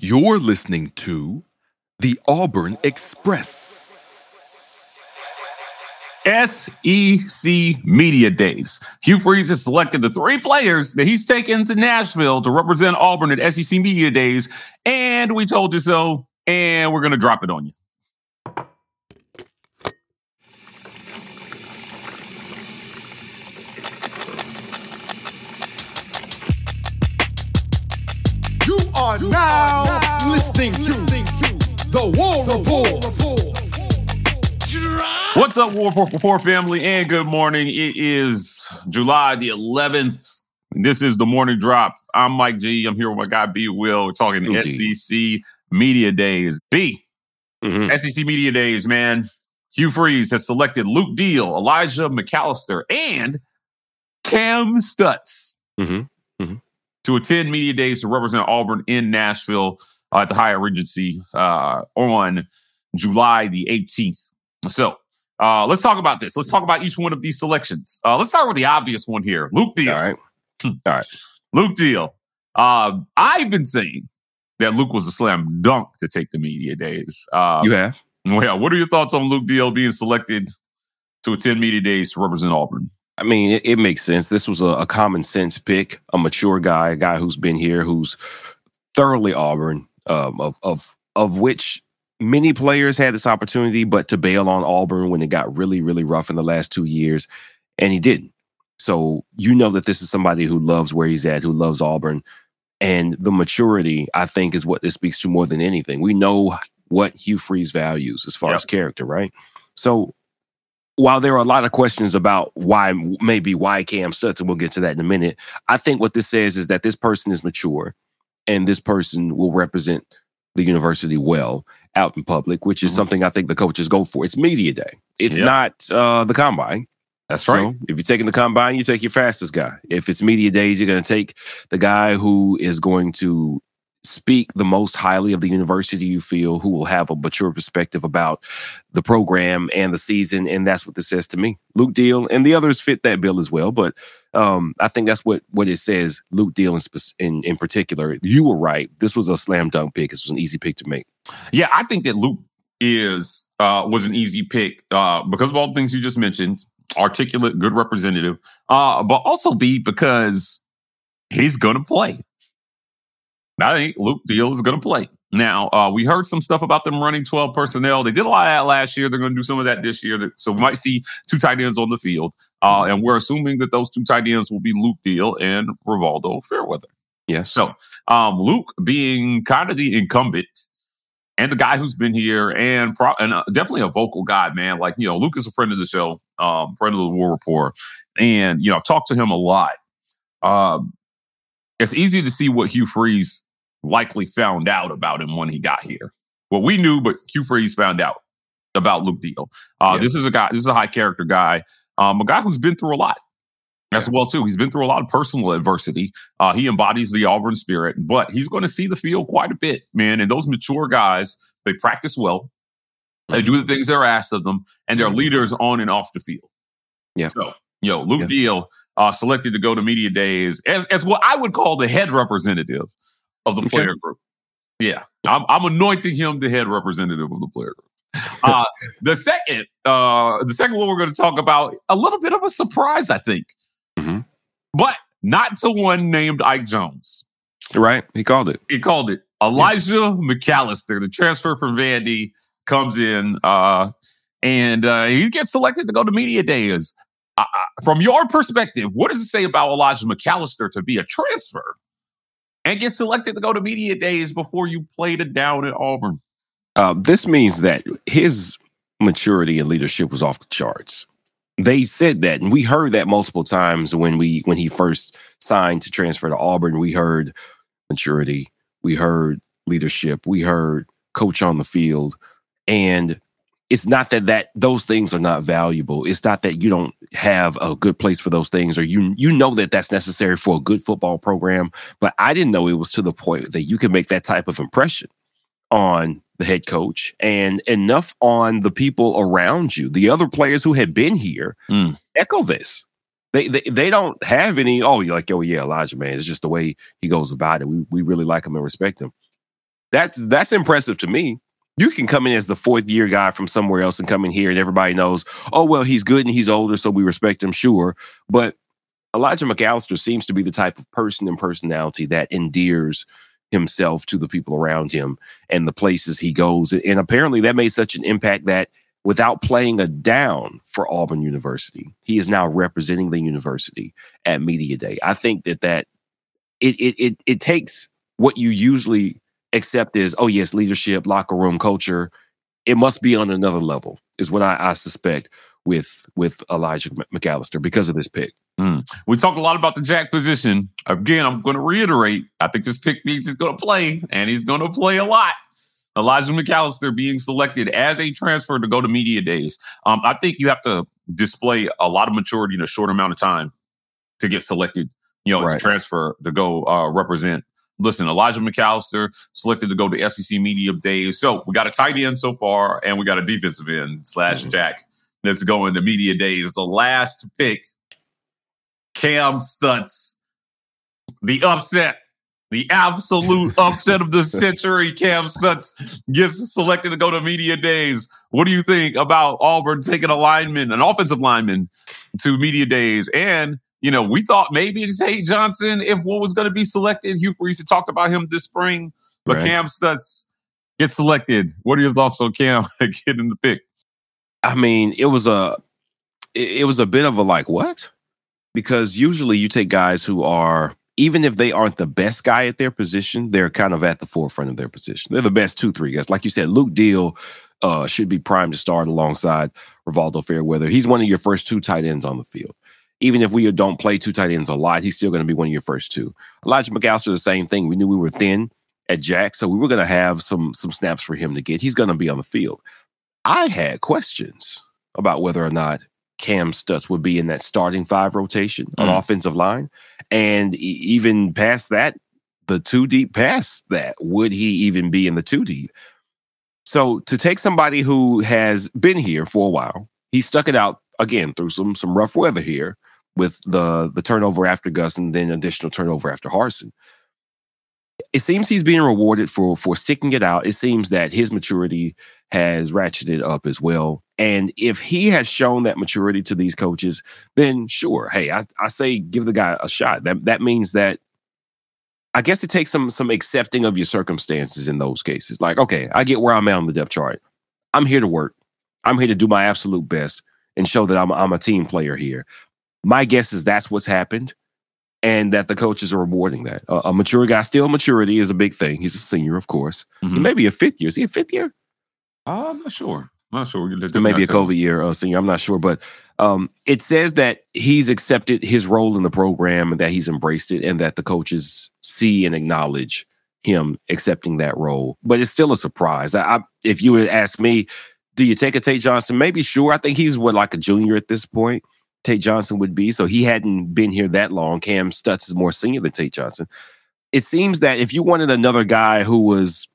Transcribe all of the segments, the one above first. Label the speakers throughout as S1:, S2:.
S1: You're listening to the Auburn Express.
S2: SEC Media Days. Hugh Freeze has selected the three players that he's taken to Nashville to represent Auburn at SEC Media Days. And we told you so, and we're going to drop it on you.
S3: Are now listening to the War Rapport.
S2: What's up, War Rapport family, and good morning. It is July the 11th. This is the morning drop. I'm Mike G. I'm here with my guy B. Will. We're talking
S4: Okay.
S2: SEC Media Days. B.
S4: Mhm.
S2: SEC Media Days, man. Hugh Freeze has selected Luke Deal, Elijah McAllister, and Cam Stutts
S4: Mhm.
S2: To attend Media Days to represent Auburn in Nashville uh, at the Hyatt Regency uh, on July the 18th. So uh, let's talk about this. Let's talk about each one of these selections. Uh, let's start with the obvious one here Luke Deal.
S4: All right. All right.
S2: Luke Deal. Uh, I've been saying that Luke was a slam dunk to take the Media Days. Uh,
S4: You have.
S2: well, what are your thoughts on Luke Deal being selected to attend media days to represent Auburn?
S4: I mean, it, it makes sense. This was a, a common sense pick, a mature guy, a guy who's been here, who's thoroughly Auburn, um, of of of which many players had this opportunity, but to bail on Auburn when it got really, really rough in the last two years, and he didn't. So you know that this is somebody who loves where he's at, who loves Auburn, and the maturity I think is what this speaks to more than anything. We know what Hugh Freeze values as far
S2: Yep.
S4: as character, right? So while there are a lot of questions about why maybe why Cam Stutts, we'll get to that in a minute, I think what this says is that this person is mature and this person will represent the university well out in public, which is
S2: Mhm.
S4: something I think the coaches go for. It's media day. It's
S2: Yep.
S4: not uh, the combine.
S2: That's
S4: So if you're taking the combine, you take your fastest guy. If it's media days, you're going to take the guy who is going to speak the most highly of the university you feel, who will have a mature perspective about the program and the season. And that's what this says to me. Luke Deal and the others fit that bill as well. But um, I think that's what what it says. Luke Deal in, in in particular. You were right. This was a slam dunk pick. This was an easy pick to make.
S2: Yeah, I think that Luke is uh was an easy pick uh because of all the things you just mentioned, articulate, good representative, uh, but also B because he's gonna play. I think Luke Deal is gonna play. Now, uh, we heard some stuff about them running 12 personnel. They did a lot of that last year. They're going to do some of that this year. So we might see two tight ends on the field. Uh, and we're assuming that those two tight ends will be Luke Deal and Rivaldo Fairweather.
S4: Yes.
S2: So um, Luke being kind of the incumbent and the guy who's been here and pro- and uh, definitely a vocal guy, man. Like, you know, Luke is a friend of the show, um, friend of the War Rapport. And, you know, I've talked to him a lot. Um, it's easy to see what Hugh Freeze likely found out about him when he got here. Well, we knew, but Hugh Freeze found out about Luke Deal. Uh,
S4: Yeah.
S2: This is a guy, this is a high character guy, um, a guy who's been through a lot as well, too. He's been through a lot of personal adversity. Uh, he embodies the Auburn spirit, but he's going to see the field quite a bit, man. And those mature guys, they practice well. They do the things they're asked of them, and they're leaders on and off the field.
S4: Yeah.
S2: So, you know, Luke
S4: Yeah.
S2: Deal uh, selected to go to media days as, as what I would call the head representative of the
S4: Okay.
S2: player group. Yeah, I'm, I'm anointing him the head representative of the player group. Uh, the second, uh, the second one we're going to talk about a little bit of a surprise, I think,
S4: Mhm.
S2: but not to one named Ike Jones.
S4: Right. He called it.
S2: He called it Elijah McAllister, the transfer from Vandy, comes in uh, and uh, he gets selected to go to media days. Uh, uh, from your perspective, what does it say about Elijah McAllister to be a transfer and get selected to go to media days before you played it down at Auburn?
S4: Uh, this means that his maturity and leadership was off the charts. They said that, and we heard that multiple times when we when he first signed to transfer to Auburn. We heard maturity, we heard leadership, we heard coach on the field, and it's not that that those things are not valuable. It's not that you don't have a good place for those things, or you you know that that's necessary for a good football program. But I didn't know it was to the point that you can make that type of impression on the head coach and enough on the people around you. The other players who had been here
S2: Mm.
S4: echo this. They, they they don't have any. Oh, you're like, oh yeah, Elijah, man. It's just the way he goes about it. We we really like him and respect him. That's that's impressive to me. You can come in as the fourth year guy from somewhere else and come in here and everybody knows, oh, well, he's good and he's older, so we respect him, sure. But Elijah McAllister seems to be the type of person and personality that endears himself to the people around him and the places he goes. And apparently that made such an impact that without playing a down for Auburn University, he is now representing the university at Media Day. I think that that it it it, it takes what you usually accept as oh yes leadership locker room culture it must be on another level is what i, I suspect with with elijah mcallister because of this pick
S2: We talked a lot about the jack position. Again, I'm going to reiterate. I think this pick means he's going to play, and he's going to play a lot. Elijah McAllister being selected as a transfer to go to media days. Um, I think you have to display a lot of maturity in a short amount of time to get selected. You know, as a transfer to go uh, represent. Listen, Elijah McAllister selected to go to SEC media days. So we got a tight end so far, and we got a defensive end slash
S4: Mhm.
S2: jack that's going to media days. The last pick Cam Stutts, the upset, the absolute upset of the century. Cam Stutts gets selected to go to media days. What do you think about Auburn taking a lineman, an offensive lineman, to media days? And you know, we thought maybe it's Tate Johnson if one was going to be selected. Hugh Freeze had talked about him this spring, but
S4: Right.
S2: Cam Stutts gets selected. What are your thoughts on Cam getting the pick?
S4: i mean it was a it, it was a bit of a like what because usually you take guys who are even if they aren't the best guy at their position they're kind of at the forefront of their position they're the best two three guys like you said luke deal uh, should be primed to start alongside rivaldo fairweather he's one of your first two tight ends on the field even if we don't play two tight ends a lot, he's still going to be one of your first two. Elijah McAllister, the same thing. We knew we were thin at Jack, so we were going to have some some snaps for him to get. He's going to be on the field. I had questions about whether or not Cam Stutts would be in that starting five rotation on
S2: Mm.
S4: offensive line, and e- even past that, the two deep past that, would he even be in the two deep? So to take somebody who has been here for a while, he stuck it out again through some some rough weather here with the the turnover after Gus and then additional turnover after Harsin. It seems he's being rewarded for for sticking it out. It seems that his maturity has ratcheted up as well. And if he has shown that maturity to these coaches, then sure, hey, I, I say give the guy a shot. That that means that I guess it takes some some accepting of your circumstances in those cases. Like, okay, I get where I'm at on the depth chart. I'm here to work. I'm here to do my absolute best and show that I'm I'm a team player here. My guess is that's what's happened, and that the coaches are rewarding that. A, a mature guy, still maturity is a big thing. He's a senior, of course. He
S2: Mhm.
S4: may be a fifth year. Is he a fifth year?
S2: Uh, I'm not sure. I'm not sure.
S4: It may be a COVID year uh, senior. I'm not sure, but um, it says that he's accepted his role in the program and that he's embraced it, and that the coaches see and acknowledge him accepting that role. But it's still a surprise. I, I, if you would ask me, do you take a Tate Johnson? Maybe sure. I think he's what like a junior at this point. Tate Johnson would be. So he hadn't been here that long. Cam Stutts is more senior than Tate Johnson. It seems that if you wanted another guy who was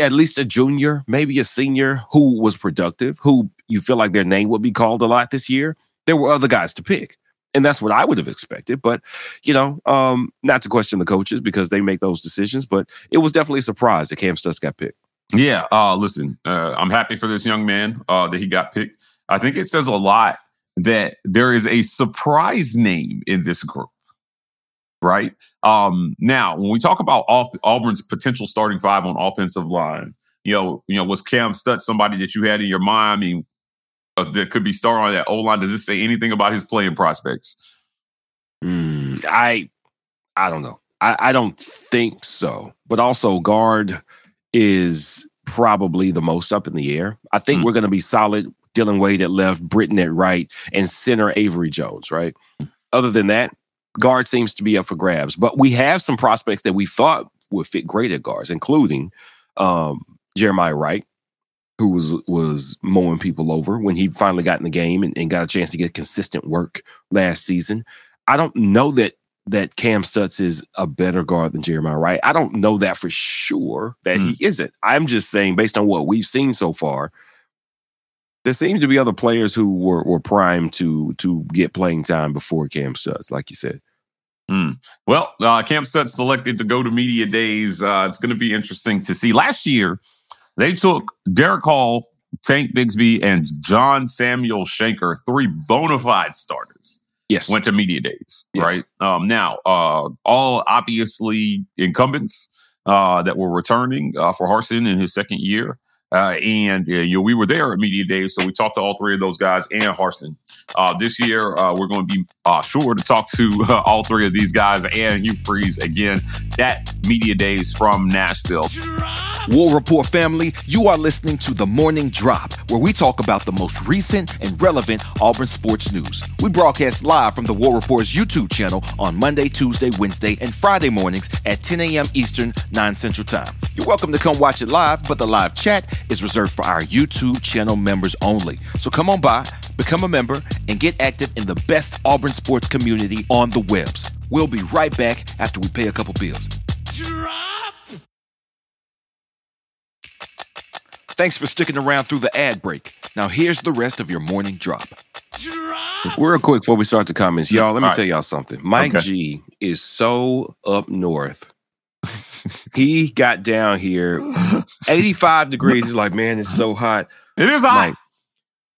S4: at least a junior, maybe a senior who was productive, who you feel like their name would be called a lot this year, there were other guys to pick. And that's what I would have expected. But, you know, um, not to question the coaches because they make those decisions, but it was definitely a surprise that Cam Stutts got picked.
S2: Yeah. Uh, listen, uh, I'm happy for this young man uh, that he got picked. I think it says a lot that there is a surprise name in this group. Right. Um, now, when we talk about off, Auburn's potential starting five on offensive line, you know, you know, was Cam Stutts somebody that you had in your mind? I mean, uh, that could be starting on that O line. Does this say anything about his playing prospects?
S4: Mm, I I don't know. I, I don't think so. But also guard is probably the most up in the air. I think
S2: Mm.
S4: we're gonna be solid Dillon Wade at left, Britton at right, and center Avery Jones, right? Other than that, guard seems to be up for grabs. But we have some prospects that we thought would fit great at guards, including um, Jeremiah Wright, who was was mowing people over when he finally got in the game and, and got a chance to get consistent work last season. I don't know that that Cam Stutts is a better guard than Jeremiah Wright. I don't know that for sure that
S2: Mm.
S4: he isn't. I'm just saying, based on what we've seen so far, there seems to be other players who were, were primed to to get playing time before Cam Stutts, like you said.
S2: Well, uh, Cam Stutts selected to go to media days. Uh, it's going to be interesting to see. Last year, they took Derek Hall, Tank Bigsby, and John Samuel Shenker, three bona fide starters,
S4: Yes.
S2: went to media days,
S4: Yes.
S2: right? Um, now, uh, all obviously incumbents uh, that were returning uh, for Harsin in his second year. Uh, and uh, you know, we were there at media days, so we talked to all three of those guys and Harsin. Uh, this year, uh, we're going to be uh, sure to talk to uh, all three of these guys and Hugh Freeze again at media days from Nashville.
S3: War Rapport family, you are listening to The Morning Drop, where we talk about the most recent and relevant Auburn sports news. We broadcast live from the War Rapport's YouTube channel on Monday, Tuesday, Wednesday, and Friday mornings at 10 a.m. Eastern, 9 Central Time. You're welcome to come watch it live, but the live chat is reserved for our YouTube channel members only. So come on by, become a member, and get active in the best Auburn sports community on the webs. We'll be right back after we pay a couple bills. Drop! Thanks for sticking around through the ad break. Now here's the rest of your morning drop.
S4: Real quick before we start the comments, y'all, let me
S2: All right.
S4: tell y'all something. Mike
S2: Okay.
S4: G is so up north. He got down here 85 degrees. He's like, man, it's so hot.
S2: It is hot.
S4: Like,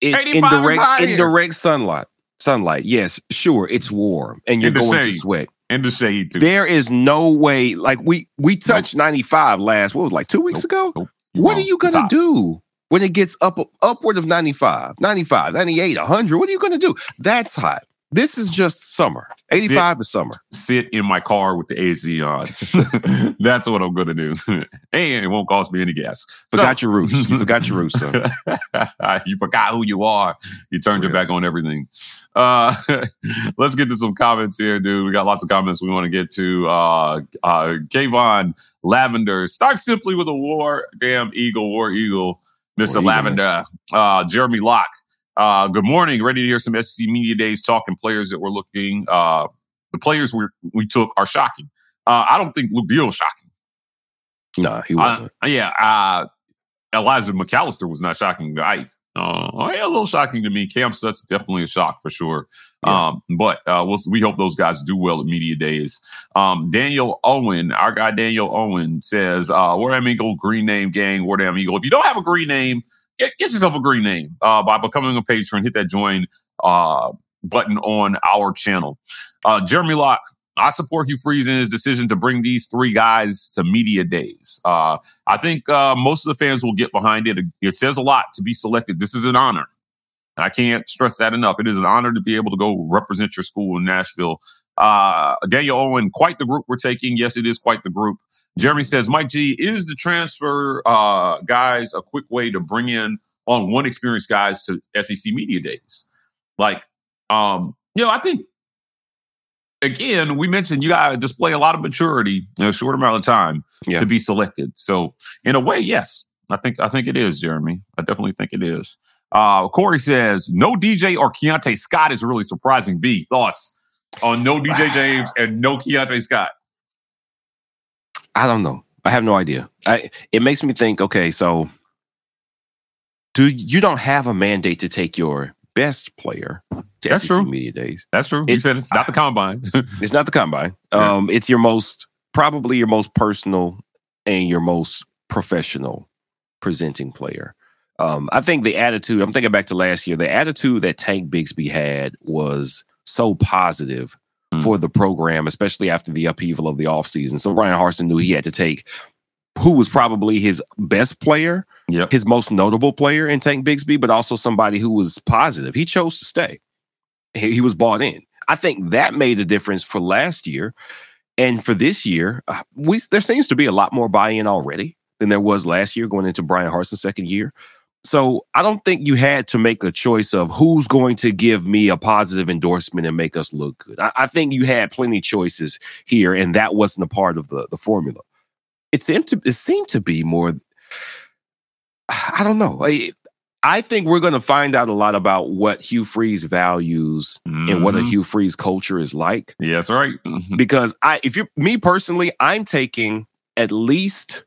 S4: it, in
S2: 85 is
S4: direct,
S2: hot
S4: in direct sunlight. Sunlight, yes, sure, it's warm, and you're
S2: In
S4: going to sweat.
S2: in the shade, too.
S4: There is no way. Like we we touched 95 last. What was it, like two weeks ago?
S2: Nope.
S4: What are you gonna do when it gets up upward of 95, 95, 98, 100? What are you gonna do? That's hot. This is just summer. 85 is summer.
S2: Sit in my car with the AC on. That's what I'm going to do. and it won't cost me any gas.
S4: Forgot
S2: So-
S4: your roots. You forgot your roots, son.
S2: you forgot who you are. You turned your back on everything. Uh, let's get to some comments here, dude. We got lots of comments we want to get to. Uh, uh, Kayvon Lavender. Start simply with a war. Damn Eagle, War Eagle, Mr.
S4: War Eagle,
S2: Lavender. Uh, Jeremy Locke. Uh, good morning. Ready to hear some SEC Media Days talking players that we're looking. Uh, the players we we took are shocking. Uh, I don't think Luke Deal is shocking.
S4: Nah, he
S2: Uh,
S4: wasn't.
S2: yeah, uh, Elijah McAllister was not shocking to Ike. Uh, yeah, a little shocking to me. Cam Stutts definitely a shock for sure.
S4: Yeah.
S2: Um, but uh, we'll, we hope those guys do well at media days. Um, Daniel Owen, our guy Daniel Owen says, uh, "Where Damn Eagle, green name gang, Where Damn Eagle. If you don't have a green name, get, get yourself a green name uh, by becoming a patron. Hit that join uh, button on our channel." Uh, Jeremy Locke, I support Hugh Freeze in his decision to bring these three guys to media days. Uh, I think uh, most of the fans will get behind it. It says a lot to be selected. This is an honor. And I can't stress that enough. It is an honor to be able to go represent your school in Nashville. Uh, Daniel Owen, quite the group we're taking. Yes, it is quite the group. Jeremy says, Mike G, is the transfer uh, guys a quick way to bring in on one experienced guys to SEC media days? Like, um, you know, I think again, we mentioned you got to display a lot of maturity in a short amount of time
S4: Yeah.
S2: to be selected. So, in a way, yes, I think I think it is, Jeremy. I definitely think it is. Uh, Corey says no DJ or Keionte Scott is really surprising. B thoughts on no DJ James and no Keionte Scott.
S4: I don't know. I have no idea. I it makes me think, okay, so do you don't have a mandate to take your best player to
S2: That's
S4: SEC
S2: true.
S4: media days.
S2: That's true.
S4: It's-
S2: said it's not the combine.
S4: It's not the combine.
S2: Yeah.
S4: Um, it's your most probably your most personal and your most professional presenting player. Um, I think the attitude, I'm thinking back to last year, the attitude that Tank Bigsby had was so positive
S2: Hmm.
S4: for the program, especially after the upheaval of the offseason. So Ryan Harsin knew he had to take who was probably his best player,
S2: yep.
S4: his most notable player in Tank Bigsby, but also somebody who was positive. He chose to stay. He, he was bought in. I think that made a difference for last year. And for this year, uh, we there seems to be a lot more buy-in already than there was last year going into Bryan Harsin's second year. So I don't think you had to make a choice of who's going to give me a positive endorsement and make us look good. I, I think you had plenty of choices here, and that wasn't a part of the, the formula. it seemed to it seemed to be more. I don't know. I, I think we're going to find out a lot about what Hugh Freeze values mm-hmm. and what a mm-hmm. Hugh Freeze culture is like.
S2: Yeah, that's right.
S4: Mm-hmm. because I, if you, me personally, I'm taking at least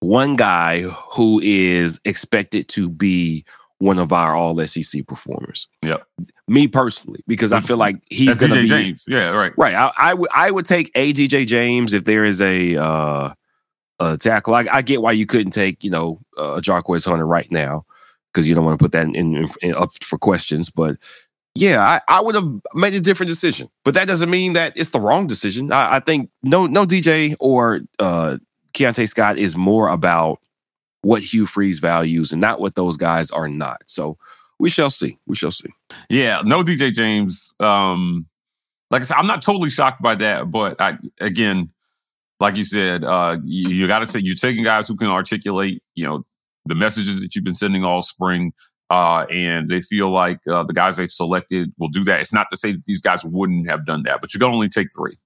S4: one guy who is expected to be one of our all SEC performers.
S2: Yep.
S4: Me personally, because I feel like he's going to be
S2: James. Yeah, right.
S4: Right. I, I would I would take a DJ James if there is a uh a tackle. I, I get why you couldn't take, you know, uh Jarquez Hunter right now because you don't want to put that in, in, in, up for questions. But yeah, I, I would have made a different decision. But that doesn't mean that it's the wrong decision. I, I think no no DJ or uh Keionte Scott is more about what Hugh Freeze values and not what those guys are not. So we shall see. We shall see.
S2: Yeah, no DJ James. Um, like I said, I'm not totally shocked by that, but I again, like you said, uh, you, you got to take you're taking guys who can articulate, you know, the messages that you've been sending all spring. Uh, and they feel like uh, the guys they've selected will do that. It's not to say that these guys wouldn't have done that, but you can only take three.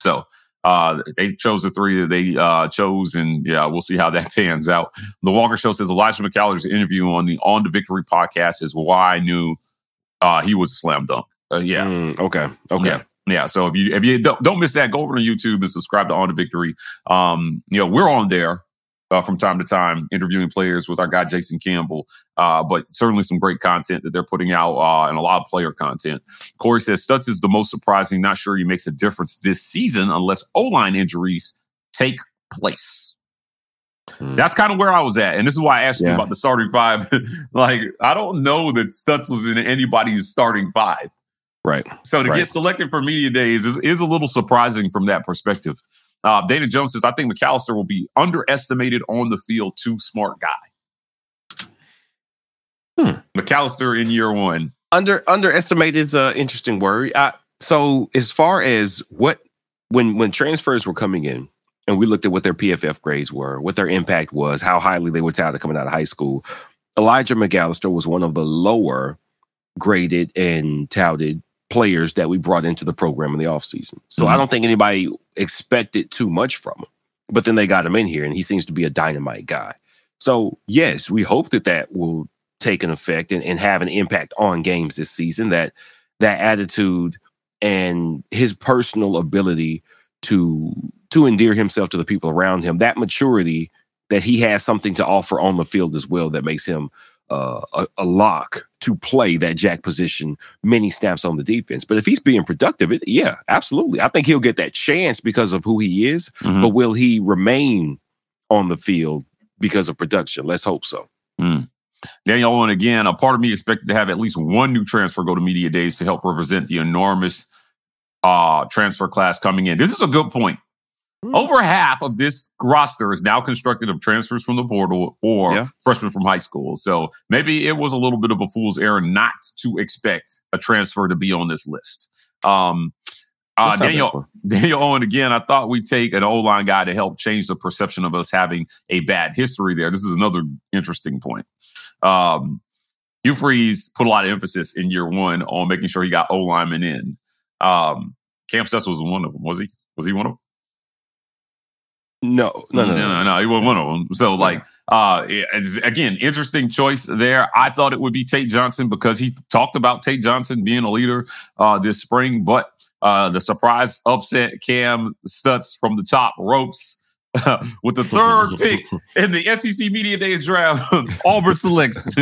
S2: So uh, they chose the three that they uh, chose, and yeah, we'll see how that pans out. The Walker Show says Elijah McAllister's interview on the On the Victory podcast is why I knew uh, he was a slam dunk. Uh, yeah.
S4: Mm, okay. Okay.
S2: Yeah. Yeah. So if you if you don't, don't miss that, go over to YouTube and subscribe to On the Victory. Um, you know, we're on there uh, from time to time, interviewing players with our guy Jason Campbell. Uh, but certainly some great content that they're putting out uh, and a lot of player content. Corey says Stutts is the most surprising. Not sure he makes a difference this season unless O line injuries take place. Hmm. That's kind of where I was at. And this is why I asked yeah. you about the starting five. like, I don't know that Stutts was in anybody's starting five.
S4: Right.
S2: So to
S4: right.
S2: get selected for media days is, is a little surprising from that perspective. Uh, Dana Jones says, I think McAllister will be underestimated on the field. Too smart guy. Hmm. McAllister in year one.
S4: Under underestimated is an interesting word. Uh, so as far as what when when transfers were coming in, and we looked at what their PFF grades were, what their impact was, how highly they were touted coming out of high school. Elijah McAllister was one of the lower graded and touted players that we brought into the program in the offseason. So mm-hmm. I don't think anybody expected too much from him. But then they got him in here and he seems to be a dynamite guy. So, yes, we hope that that will take an effect and, and have an impact on games this season that that attitude and his personal ability to to endear himself to the people around him, that maturity that he has something to offer on the field as well that makes him uh, a, a, lock to play that jack position many snaps on the defense. But if he's being productive, it, yeah, absolutely. I think he'll get that chance because of who he is. Mm-hmm. But will he remain on the field because of production? Let's hope so.
S2: Mm. Daniel Owen, again, a part of me expected to have at least one new transfer go to media days to help represent the enormous uh, transfer class coming in. This is a good point. Hmm. Over half of this roster is now constructed of transfers from the portal or yeah. freshmen from high school. So maybe it was a little bit of a fool's errand not to expect a transfer to be on this list. Um, uh, Daniel, Daniel Owen, again, I thought we'd take an O line guy to help change the perception of us having a bad history there. This is another interesting point. Um, Hugh Freeze put a lot of emphasis in year one on making sure he got O linemen in. Um, Cam Stutts was one of them, was he? Was he one of them?
S4: No, no, no,
S2: no, no, no. He was one of them. So, like, uh, again, interesting choice there. I thought it would be Tate Johnson because he talked about Tate Johnson being a leader uh, this spring, but uh, the surprise upset Cam Stutts from the top ropes. with the third pick in the SEC Media Days draft, Auburn selects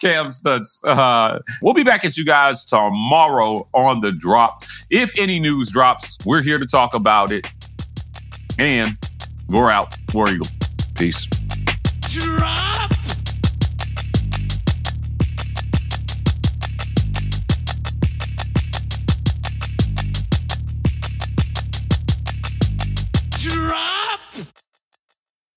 S2: Cam Stutts. Uh, we'll be back at you guys tomorrow on the drop. If any news drops, we're here to talk about it. And we're out. War Eagle.
S4: Peace.